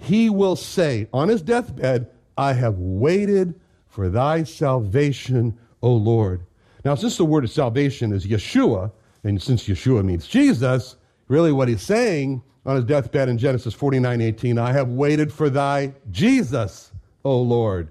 he will say on his deathbed, I have waited for thy salvation, O Lord. Now, since the word of salvation is Yeshua, and since Yeshua means Jesus, really what he's saying on his deathbed in Genesis 49 18, I have waited for thy Jesus, O Lord.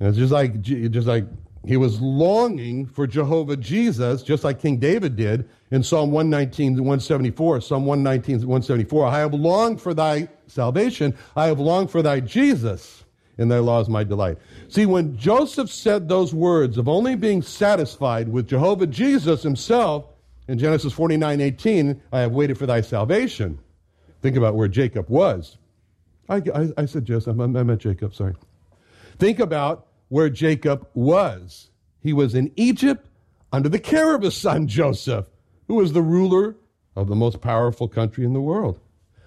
And it's just like, just like he was longing for Jehovah Jesus, just like King David did in Psalm 119, 174. Psalm 119, 174. I have longed for thy salvation. I have longed for thy Jesus. and thy law is my delight. See, when Joseph said those words of only being satisfied with Jehovah Jesus himself in Genesis 49, 18, I have waited for thy salvation. Think about where Jacob was. I, I, I said Joseph, I, I meant Jacob, sorry. Think about where Jacob was. He was in Egypt under the care of his son Joseph, who was the ruler of the most powerful country in the world.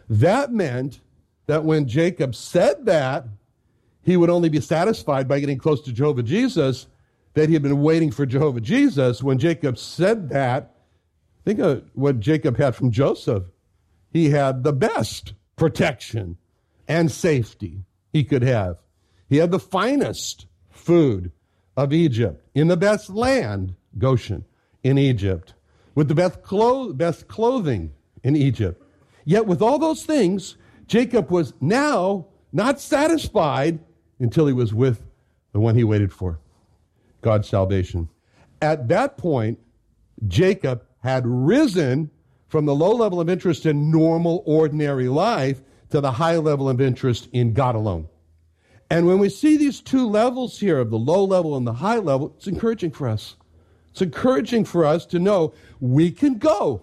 That meant that when Jacob said that, he would only be satisfied by getting close to Jehovah Jesus, that he had been waiting for Jehovah Jesus. When Jacob said that, think of what Jacob had from Joseph. He had the best protection and safety he could have. He had the finest food of Egypt, in the best land, Goshen, in Egypt, with the best, clo- best clothing in Egypt. Yet, with all those things, Jacob was now not satisfied until he was with the one he waited for God's salvation. At that point, Jacob had risen from the low level of interest in normal, ordinary life to the high level of interest in God alone. And when we see these two levels here of the low level and the high level, it's encouraging for us. It's encouraging for us to know we can go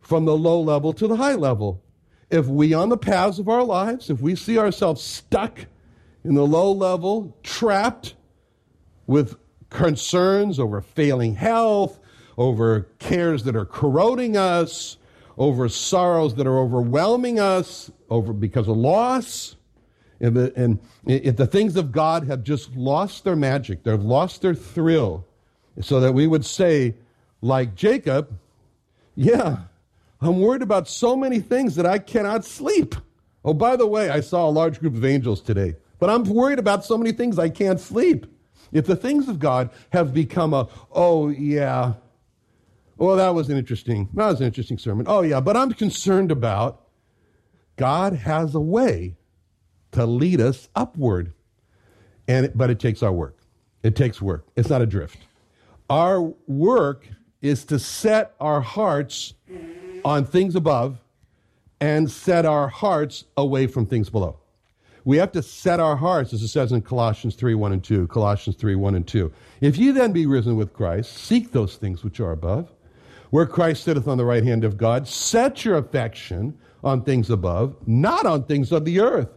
from the low level to the high level. If we, on the paths of our lives, if we see ourselves stuck in the low level, trapped with concerns over failing health, over cares that are corroding us, over sorrows that are overwhelming us, over because of loss, and, if the things of God have just lost their magic, they've lost their thrill, so that we would say, like Jacob, yeah, I'm worried about so many things that I cannot sleep. Oh, by the way, I saw a large group of angels today, but I'm worried about so many things I can't sleep. If the things of God have become a, oh, yeah, well, that was an interesting, that was an interesting sermon. Oh, yeah, but I'm concerned about God has a way to lead us upward. And, but it takes our work. It takes work. It's not a drift. Our work is to set our hearts on things above and set our hearts away from things below. We have to set our hearts, as it says in Colossians 3 1 and 2. Colossians 3 1 and 2. If ye then be risen with Christ, seek those things which are above, where Christ sitteth on the right hand of God. Set your affection on things above, not on things of the earth.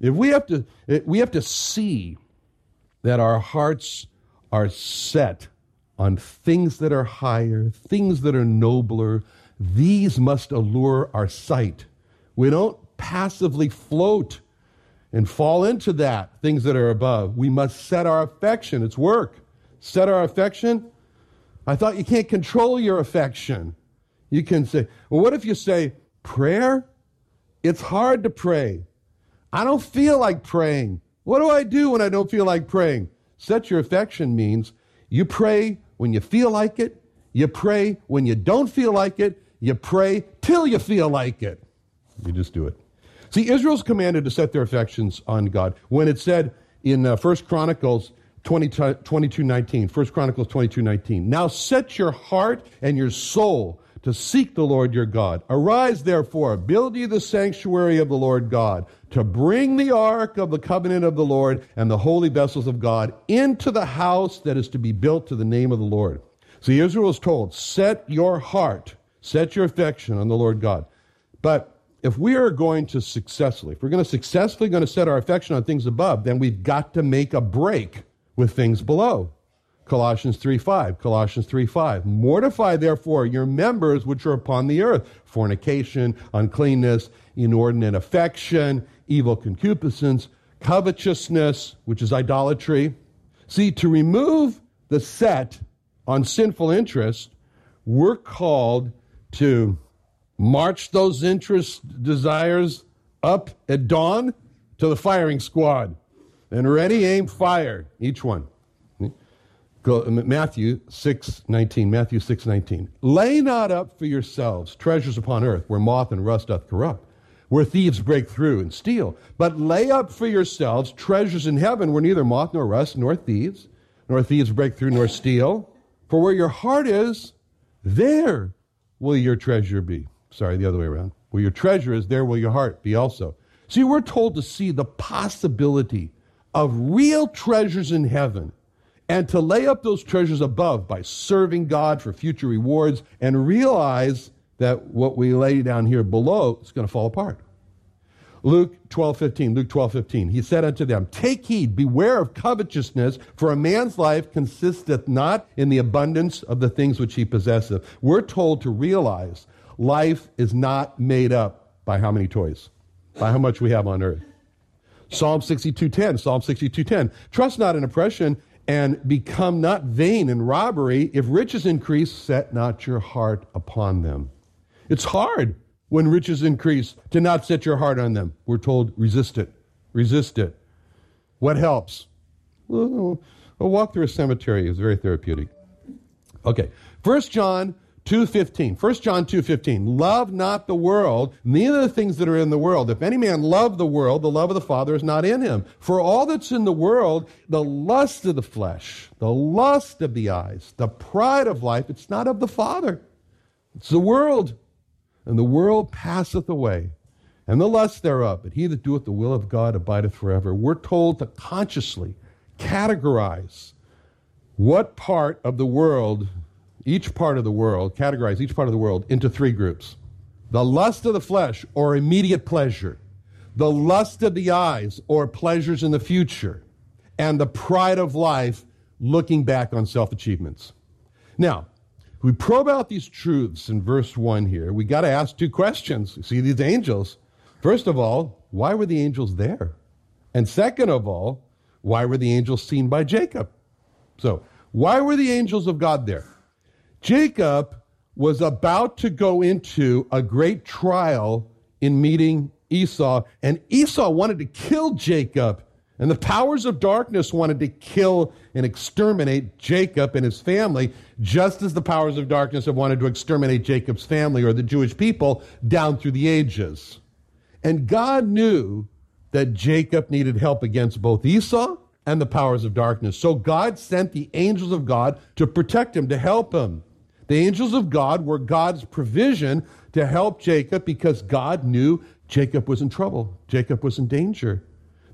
If we have to, eh, we have to see that our hearts are set on things that are higher, things that are nobler. These must allure our sight. We don't passively float and fall into that, things that are above. We must set our affection. It's work. Set our affection. I thought you can't control your affection. You can say, well, what if you say, prayer? It's hard to pray. I don't feel like praying. What do I do when I don't feel like praying? Set your affection means you pray when you feel like it, you pray when you don't feel like it, you pray till you feel like it. You just do it. See, Israel's commanded to set their affections on God. When it said in uh, 1 Chronicles 20, 22 19, 1 Chronicles 22 19, now set your heart and your soul to seek the Lord your God. Arise, therefore, build ye the sanctuary of the Lord God, to bring the ark of the covenant of the Lord and the holy vessels of God into the house that is to be built to the name of the Lord. See, Israel is told, set your heart, set your affection on the Lord God. But if we are going to successfully, if we're going to successfully going to set our affection on things above, then we've got to make a break with things below. Colossians 3 5. Colossians 3 5. Mortify therefore your members which are upon the earth fornication, uncleanness, inordinate affection, evil concupiscence, covetousness, which is idolatry. See, to remove the set on sinful interest, we're called to march those interest desires up at dawn to the firing squad and ready, aim, fire, each one. Go, Matthew 6, 19. Matthew 6, 19. Lay not up for yourselves treasures upon earth, where moth and rust doth corrupt, where thieves break through and steal. But lay up for yourselves treasures in heaven, where neither moth nor rust nor thieves, nor thieves break through nor steal. For where your heart is, there will your treasure be. Sorry, the other way around. Where your treasure is, there will your heart be also. See, we're told to see the possibility of real treasures in heaven and to lay up those treasures above by serving God for future rewards and realize that what we lay down here below is going to fall apart. Luke 12, 15, Luke 12, 15. He said unto them, Take heed, beware of covetousness, for a man's life consisteth not in the abundance of the things which he possesseth. We're told to realize life is not made up by how many toys, by how much we have on earth. Psalm 62.10, Psalm 62.10. Trust not in oppression, and become not vain in robbery. If riches increase, set not your heart upon them. It's hard when riches increase to not set your heart on them. We're told resist it. Resist it. What helps? A walk through a cemetery is very therapeutic. Okay. First John 2.15. 1 John 2.15. Love not the world, neither the things that are in the world. If any man love the world, the love of the Father is not in him. For all that's in the world, the lust of the flesh, the lust of the eyes, the pride of life, it's not of the Father. It's the world. And the world passeth away, and the lust thereof. But he that doeth the will of God abideth forever. We're told to consciously categorize what part of the world each part of the world, categorize each part of the world into three groups the lust of the flesh, or immediate pleasure, the lust of the eyes, or pleasures in the future, and the pride of life, looking back on self achievements. Now, we probe out these truths in verse 1 here. We got to ask two questions. See these angels. First of all, why were the angels there? And second of all, why were the angels seen by Jacob? So, why were the angels of God there? Jacob was about to go into a great trial in meeting Esau, and Esau wanted to kill Jacob, and the powers of darkness wanted to kill and exterminate Jacob and his family, just as the powers of darkness have wanted to exterminate Jacob's family or the Jewish people down through the ages. And God knew that Jacob needed help against both Esau and the powers of darkness. So God sent the angels of God to protect him, to help him. The angels of God were God's provision to help Jacob because God knew Jacob was in trouble. Jacob was in danger.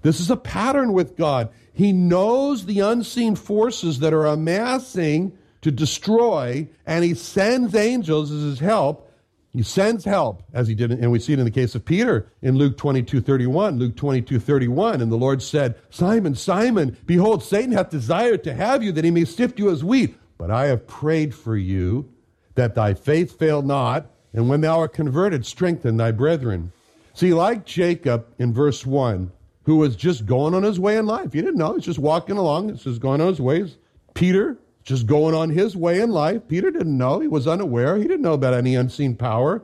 This is a pattern with God. He knows the unseen forces that are amassing to destroy, and he sends angels as his help. He sends help, as he did, and we see it in the case of Peter in Luke 22 31. Luke 22 31. And the Lord said, Simon, Simon, behold, Satan hath desired to have you that he may sift you as wheat. But I have prayed for you that thy faith fail not, and when thou art converted, strengthen thy brethren. See, like Jacob in verse 1, who was just going on his way in life. He didn't know. He's just walking along. He's just going on his ways. Peter, just going on his way in life. Peter didn't know. He was unaware. He didn't know about any unseen power.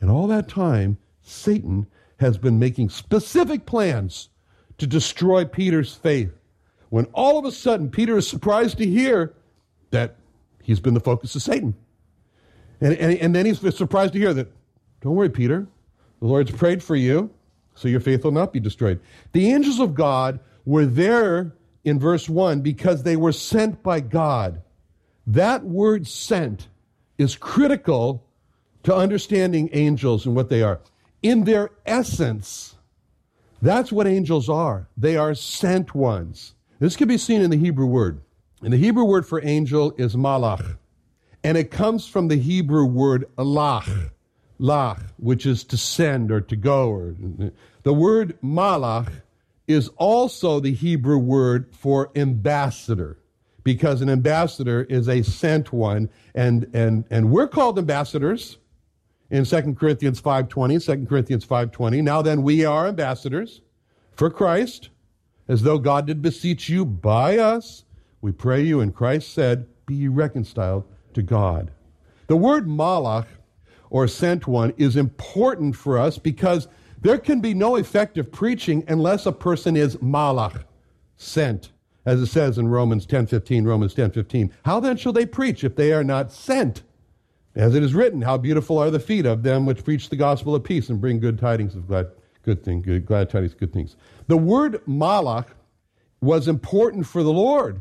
And all that time, Satan has been making specific plans to destroy Peter's faith. When all of a sudden Peter is surprised to hear that he's been the focus of Satan. And, and, and then he's surprised to hear that, don't worry, Peter, the Lord's prayed for you. so your faith will not be destroyed. The angels of God were there in verse 1 because they were sent by God. That word sent is critical to understanding angels and what they are. In their essence, that's what angels are. They are sent ones. This can be seen in the Hebrew word. And the Hebrew word for angel is malach. And it comes from the Hebrew word lach, lach, which is to send or to go. Or, the word malach is also the Hebrew word for ambassador because an ambassador is a sent one and and and we're called ambassadors in 2 Corinthians 5:20 2 Corinthians 5:20 now then we are ambassadors for Christ as though God did beseech you by us we pray you and Christ said be reconciled to God the word malach or sent one is important for us because there can be no effective preaching unless a person is malach, sent, as it says in Romans 10:15, Romans 10:15. How then shall they preach if they are not sent? As it is written, how beautiful are the feet of them which preach the gospel of peace and bring good tidings of glad good thing, good glad tidings, good things. The word malach was important for the Lord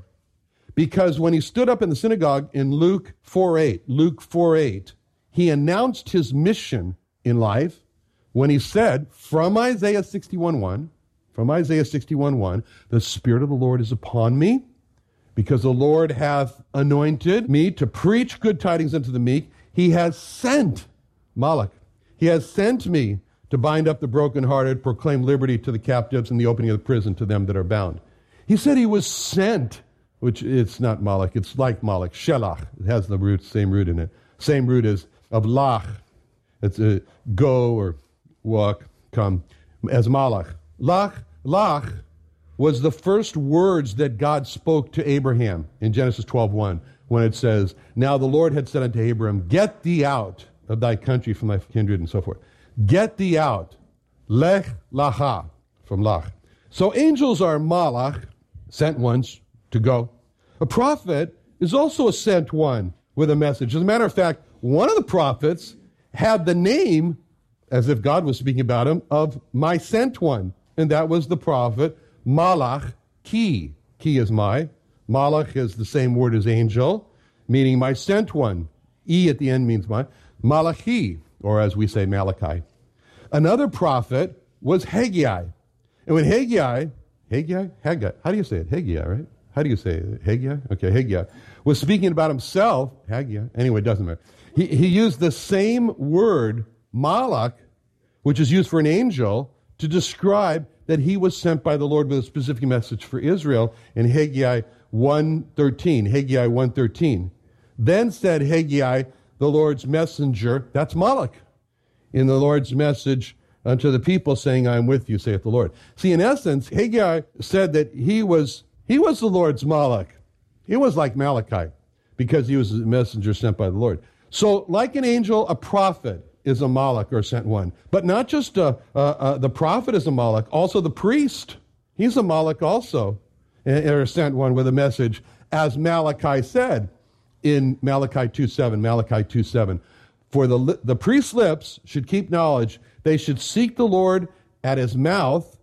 because when he stood up in the synagogue in Luke 4:8, Luke 4:8, he announced his mission in life when he said from Isaiah 61:1, from Isaiah 61:1, the spirit of the Lord is upon me because the Lord hath anointed me to preach good tidings unto the meek. He has sent Malach. He has sent me to bind up the brokenhearted, proclaim liberty to the captives, and the opening of the prison to them that are bound. He said he was sent, which it's not Malach, it's like Malach, Shelach. It has the root, same root in it. Same root as of Lach. It's a go or walk, come, as Malach. Lach, Lach was the first words that God spoke to Abraham in Genesis 12:1 when it says, "Now the Lord had said unto Abraham, Get thee out of thy country from thy kindred and so forth. Get thee out. Lech lacha from Lach. So angels are malach, sent ones to go. A prophet is also a sent one with a message. As a matter of fact, one of the prophets had the name as if God was speaking about him, of my sent one. And that was the prophet Malach Ki. Ki is my. Malach is the same word as angel, meaning my sent one. E at the end means my. Malachi, or as we say, Malachi. Another prophet was Haggai. And when Haggai, Haggai, Haggai, how do you say it? Haggai, right? How do you say it? Haggai? Okay, Haggai was speaking about himself. Haggai, anyway, it doesn't matter. He, he used the same word Malach, which is used for an angel, to describe that he was sent by the Lord with a specific message for Israel in Haggai 1.13. Haggai 1.13. Then said Haggai, the Lord's messenger, that's Malach, in the Lord's message unto the people, saying, I am with you, saith the Lord. See, in essence, Haggai said that he was, he was the Lord's Malach. He was like Malachi because he was a messenger sent by the Lord. So, like an angel, a prophet, is a Malach or sent one. But not just uh, uh, uh, the prophet is a Malach, also the priest. He's a Malach also, or sent one with a message, as Malachi said in Malachi 2.7, Malachi 2.7. For the, the priest's lips should keep knowledge. They should seek the Lord at his mouth,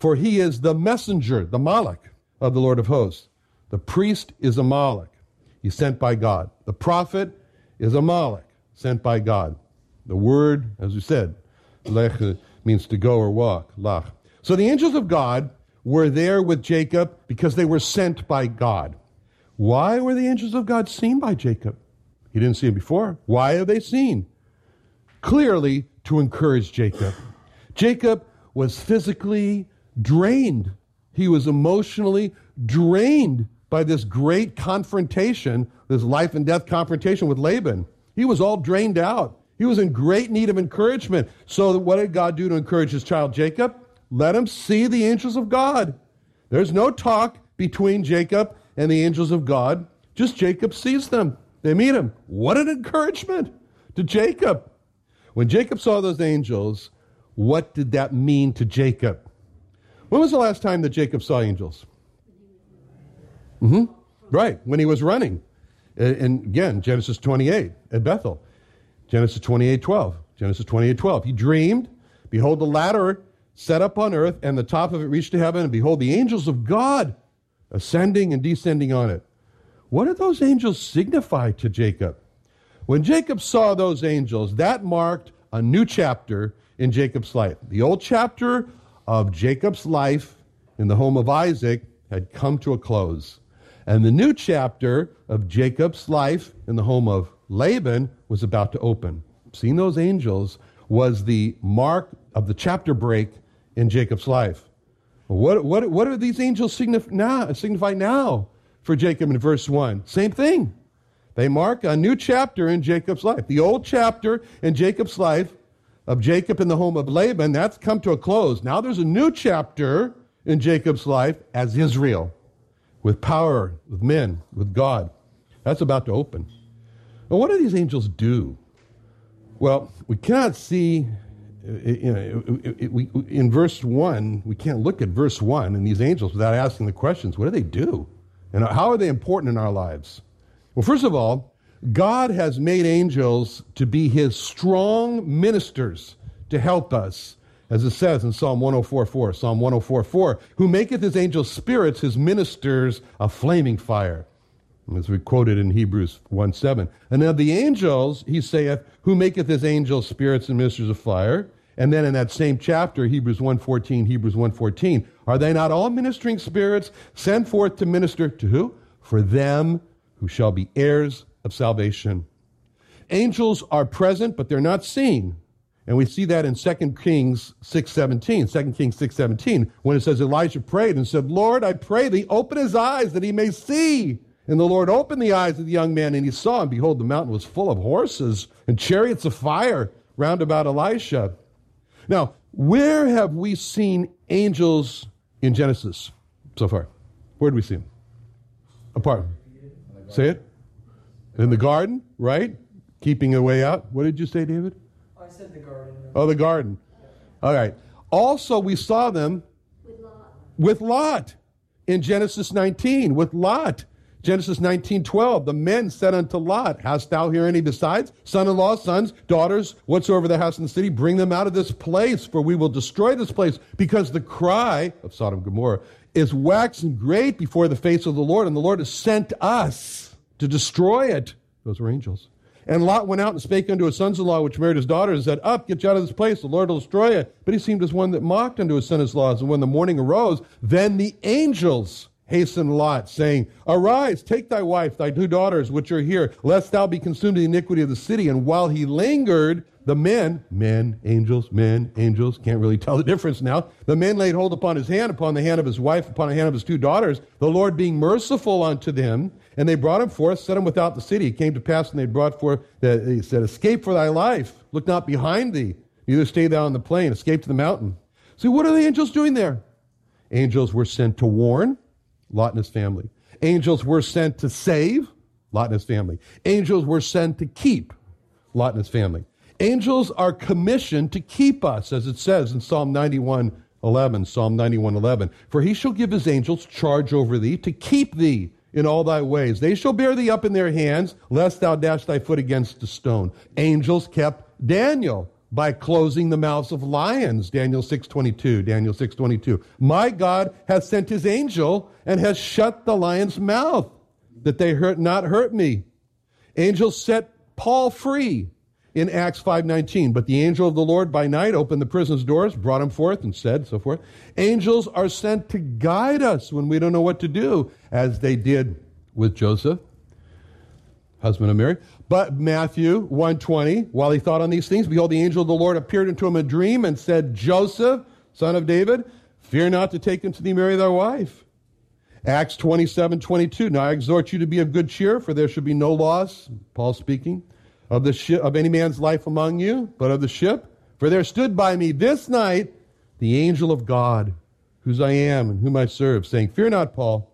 for he is the messenger, the Malach of the Lord of hosts. The priest is a Malach. He's sent by God. The prophet is a Malach, sent by God. The word, as we said, lech means to go or walk, lach. So the angels of God were there with Jacob because they were sent by God. Why were the angels of God seen by Jacob? He didn't see them before. Why are they seen? Clearly to encourage Jacob. Jacob was physically drained. He was emotionally drained by this great confrontation, this life and death confrontation with Laban. He was all drained out. He was in great need of encouragement. So, what did God do to encourage his child Jacob? Let him see the angels of God. There's no talk between Jacob and the angels of God. Just Jacob sees them. They meet him. What an encouragement to Jacob. When Jacob saw those angels, what did that mean to Jacob? When was the last time that Jacob saw angels? Mm-hmm. Right, when he was running. And again, Genesis 28 at Bethel. Genesis 28 12. Genesis 28 12. He dreamed, behold, the ladder set up on earth, and the top of it reached to heaven, and behold, the angels of God ascending and descending on it. What did those angels signify to Jacob? When Jacob saw those angels, that marked a new chapter in Jacob's life. The old chapter of Jacob's life in the home of Isaac had come to a close. And the new chapter of Jacob's life in the home of Laban was about to open. Seeing those angels was the mark of the chapter break in Jacob's life. What, what, what are these angels signify now, signify now for Jacob in verse 1? Same thing. They mark a new chapter in Jacob's life. The old chapter in Jacob's life of Jacob in the home of Laban, that's come to a close. Now there's a new chapter in Jacob's life as Israel, with power, with men, with God. That's about to open. Well, what do these angels do? Well, we cannot see in verse 1, we can't look at verse 1 and these angels without asking the questions what do they do? And how are they important in our lives? Well, first of all, God has made angels to be his strong ministers to help us, as it says in Psalm 104.4, Psalm 104.4, who maketh his angels spirits, his ministers, a flaming fire. As we quoted in Hebrews 1.7. And of the angels, he saith, who maketh his angels spirits and ministers of fire. And then in that same chapter, Hebrews 1.14, Hebrews 1.14, are they not all ministering spirits sent forth to minister to who? For them who shall be heirs of salvation. Angels are present, but they're not seen. And we see that in 2 Kings 6.17, 2 Kings 6.17, when it says Elijah prayed and said, Lord, I pray thee, open his eyes that he may see. And the Lord opened the eyes of the young man, and he saw, and behold, the mountain was full of horses and chariots of fire round about Elisha. Now, where have we seen angels in Genesis so far? Where did we see them? Apart. Say it. In the garden, right? Keeping a way out. What did you say, David? I said the garden. Oh, the garden. All right. Also, we saw them with Lot. with Lot in Genesis 19. With Lot. Genesis 19:12, the men said unto Lot, Hast thou here any besides? Son-in-law, sons, daughters, whatsoever the house in the city, bring them out of this place, for we will destroy this place, because the cry of Sodom and Gomorrah is waxing great before the face of the Lord, and the Lord has sent us to destroy it. Those were angels. And Lot went out and spake unto his sons in law, which married his daughters, and said, Up, get you out of this place, the Lord will destroy it. But he seemed as one that mocked unto his sons in law. And when the morning arose, then the angels hastened Lot, saying, Arise, take thy wife, thy two daughters, which are here, lest thou be consumed in the iniquity of the city. And while he lingered, the men, men, angels, men, angels, can't really tell the difference now. The men laid hold upon his hand, upon the hand of his wife, upon the hand of his two daughters, the Lord being merciful unto them. And they brought him forth, set him without the city. It came to pass, and they brought forth, that he said, Escape for thy life, look not behind thee, neither stay thou on the plain, escape to the mountain. See, what are the angels doing there? Angels were sent to warn Lot and his family. Angels were sent to save Lot and his family. Angels were sent to keep Lot and his family. Angels are commissioned to keep us, as it says in Psalm 91 11, Psalm 91 11. For he shall give his angels charge over thee to keep thee in all thy ways. They shall bear thee up in their hands, lest thou dash thy foot against a stone. Angels kept Daniel by closing the mouths of lions daniel 6.22 daniel 6.22 my god hath sent his angel and has shut the lion's mouth that they hurt not hurt me angels set paul free in acts 5.19 but the angel of the lord by night opened the prison's doors brought him forth and said so forth angels are sent to guide us when we don't know what to do as they did with joseph husband of mary but Matthew 120, while he thought on these things, behold, the angel of the Lord appeared unto him in a dream and said, Joseph, son of David, fear not to take unto thee Mary thy wife. Acts 27, 22. Now I exhort you to be of good cheer, for there should be no loss, Paul speaking, of the ship, of any man's life among you, but of the ship. For there stood by me this night the angel of God, whose I am and whom I serve, saying, Fear not, Paul.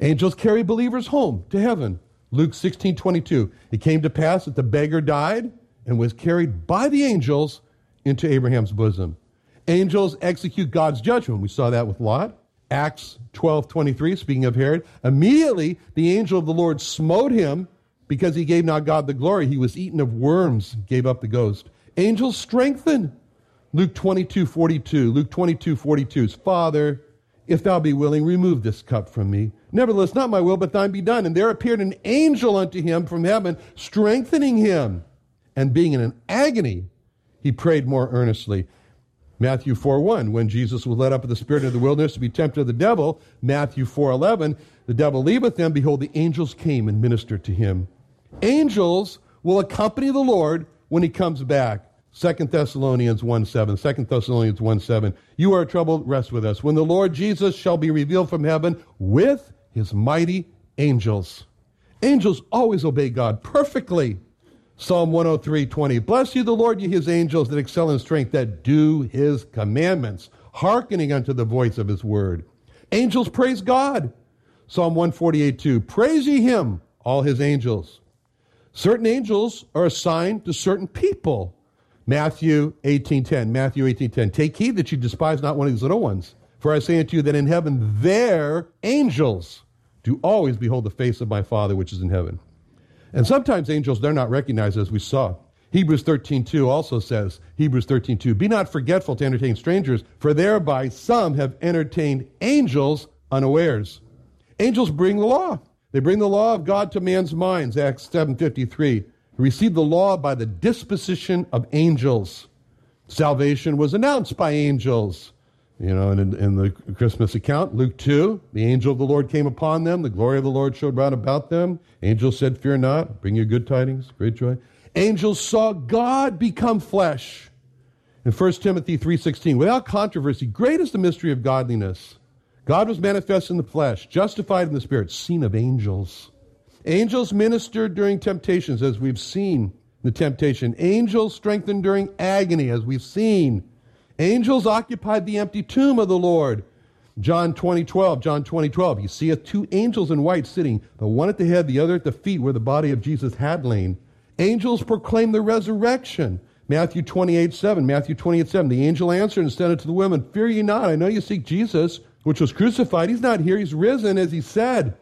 Angels carry believers home to heaven. Luke 16, 22. It came to pass that the beggar died and was carried by the angels into Abraham's bosom. Angels execute God's judgment. We saw that with Lot. Acts 12, 23, speaking of Herod. Immediately the angel of the Lord smote him because he gave not God the glory. He was eaten of worms, gave up the ghost. Angels strengthen Luke 22, 42. Luke 22, 42 is, Father, if thou be willing, remove this cup from me. Nevertheless, not my will, but thine be done. And there appeared an angel unto him from heaven, strengthening him. And being in an agony, he prayed more earnestly. Matthew 4 1, when Jesus was led up of the Spirit into the wilderness to be tempted of the devil. Matthew 4 11, the devil leaveth them. Behold, the angels came and ministered to him. Angels will accompany the Lord when he comes back. 2 Thessalonians 1 7. 2 Thessalonians 1 7. You are troubled, rest with us. When the Lord Jesus shall be revealed from heaven with his mighty angels. Angels always obey God perfectly. Psalm 103 20. Bless you, the Lord, ye his angels that excel in strength, that do his commandments, hearkening unto the voice of his word. Angels praise God. Psalm 148 2. Praise ye him, all his angels. Certain angels are assigned to certain people. Matthew 18:10. Matthew 18:10. Take heed that you despise not one of these little ones. For I say unto you that in heaven their angels do always behold the face of my Father which is in heaven. And sometimes angels, they're not recognized as we saw. Hebrews 13.2 also says, Hebrews 13.2, Be not forgetful to entertain strangers, for thereby some have entertained angels unawares. Angels bring the law. They bring the law of God to man's minds, Acts 7.53. Received the law by the disposition of angels. Salvation was announced by angels. You know, in, in, the Christmas account, Luke 2, the angel of the Lord came upon them. The glory of the Lord showed round about them. Angels said, Fear not, bring you good tidings, great joy. Angels saw God become flesh. In 1 Timothy 3.16, without controversy, great is the mystery of godliness. God was manifest in the flesh, justified in the spirit, seen of angels. Angels ministered during temptations, as we've seen the temptation. Angels strengthened during agony, as we've seen. Angels occupied the empty tomb of the Lord. John 20, 12, John 20, 12. You see two angels in white sitting, the one at the head, the other at the feet where the body of Jesus had lain. Angels proclaim the resurrection. Matthew 28, 7. Matthew 28, 7. The angel answered and said unto the women, Fear ye not, I know you seek Jesus, which was crucified. He's not here, he's risen, as he said.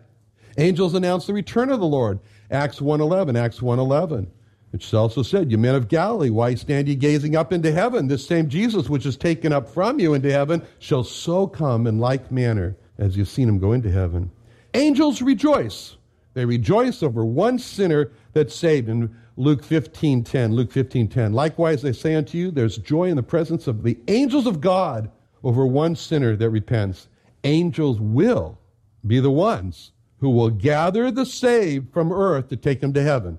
Angels announce the return of the Lord. Acts 1.11, Acts 1.11. Which also said, You men of Galilee, why stand ye gazing up into heaven? This same Jesus which is taken up from you into heaven shall so come in like manner as you've seen him go into heaven. Angels rejoice. They rejoice over one sinner that's saved. In Luke 15.10, Luke 15.10, Likewise, I say unto you, there's joy in the presence of the angels of God over one sinner that repents. Angels will be the ones who will gather the saved from earth to take them to heaven.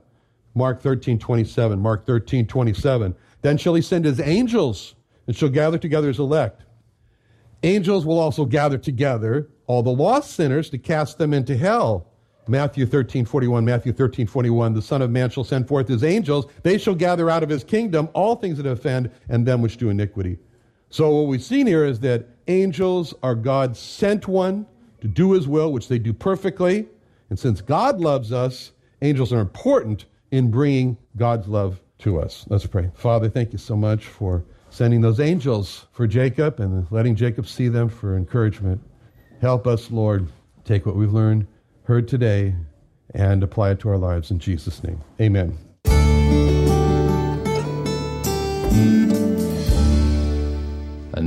Mark 13, 27. Mark 13, 27. Then shall he send his angels and shall gather together his elect. Angels will also gather together all the lost sinners to cast them into hell. Matthew 13, 41, Matthew 13, 41. The Son of Man shall send forth his angels. They shall gather out of his kingdom all things that offend and them which do iniquity. So what we've seen here is that angels are God's sent one to do his will, which they do perfectly. And since God loves us, angels are important in bringing God's love to us. Let's pray. Father, thank you so much for sending those angels for Jacob and letting Jacob see them for encouragement. Help us, Lord, take what we've learned, heard today, and apply it to our lives in Jesus' name. Amen.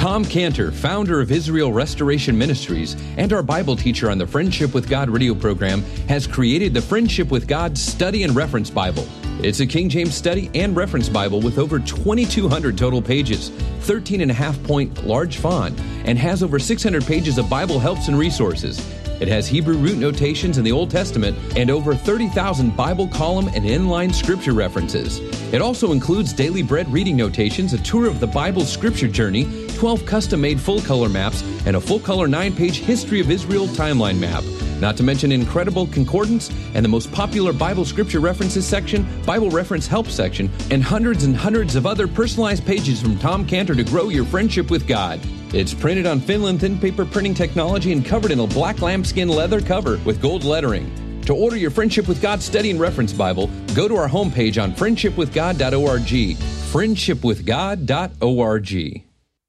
Tom Cantor, founder of Israel Restoration Ministries and our Bible teacher on the Friendship with God radio program, has created the Friendship with God Study and Reference Bible. It's a King James study and reference Bible with over 2,200 total pages, 13 and a half point large font, and has over 600 pages of Bible helps and resources. It has Hebrew root notations in the Old Testament and over 30,000 Bible column and inline scripture references. It also includes daily bread reading notations, a tour of the Bible scripture journey, 12 custom made full color maps, and a full color 9 page History of Israel timeline map. Not to mention incredible concordance and the most popular Bible scripture references section, Bible reference help section, and hundreds and hundreds of other personalized pages from Tom Cantor to grow your friendship with God. It's printed on Finland thin paper printing technology and covered in a black lambskin leather cover with gold lettering. To order your Friendship with God Study and Reference Bible, go to our homepage on friendshipwithgod.org. Friendshipwithgod.org.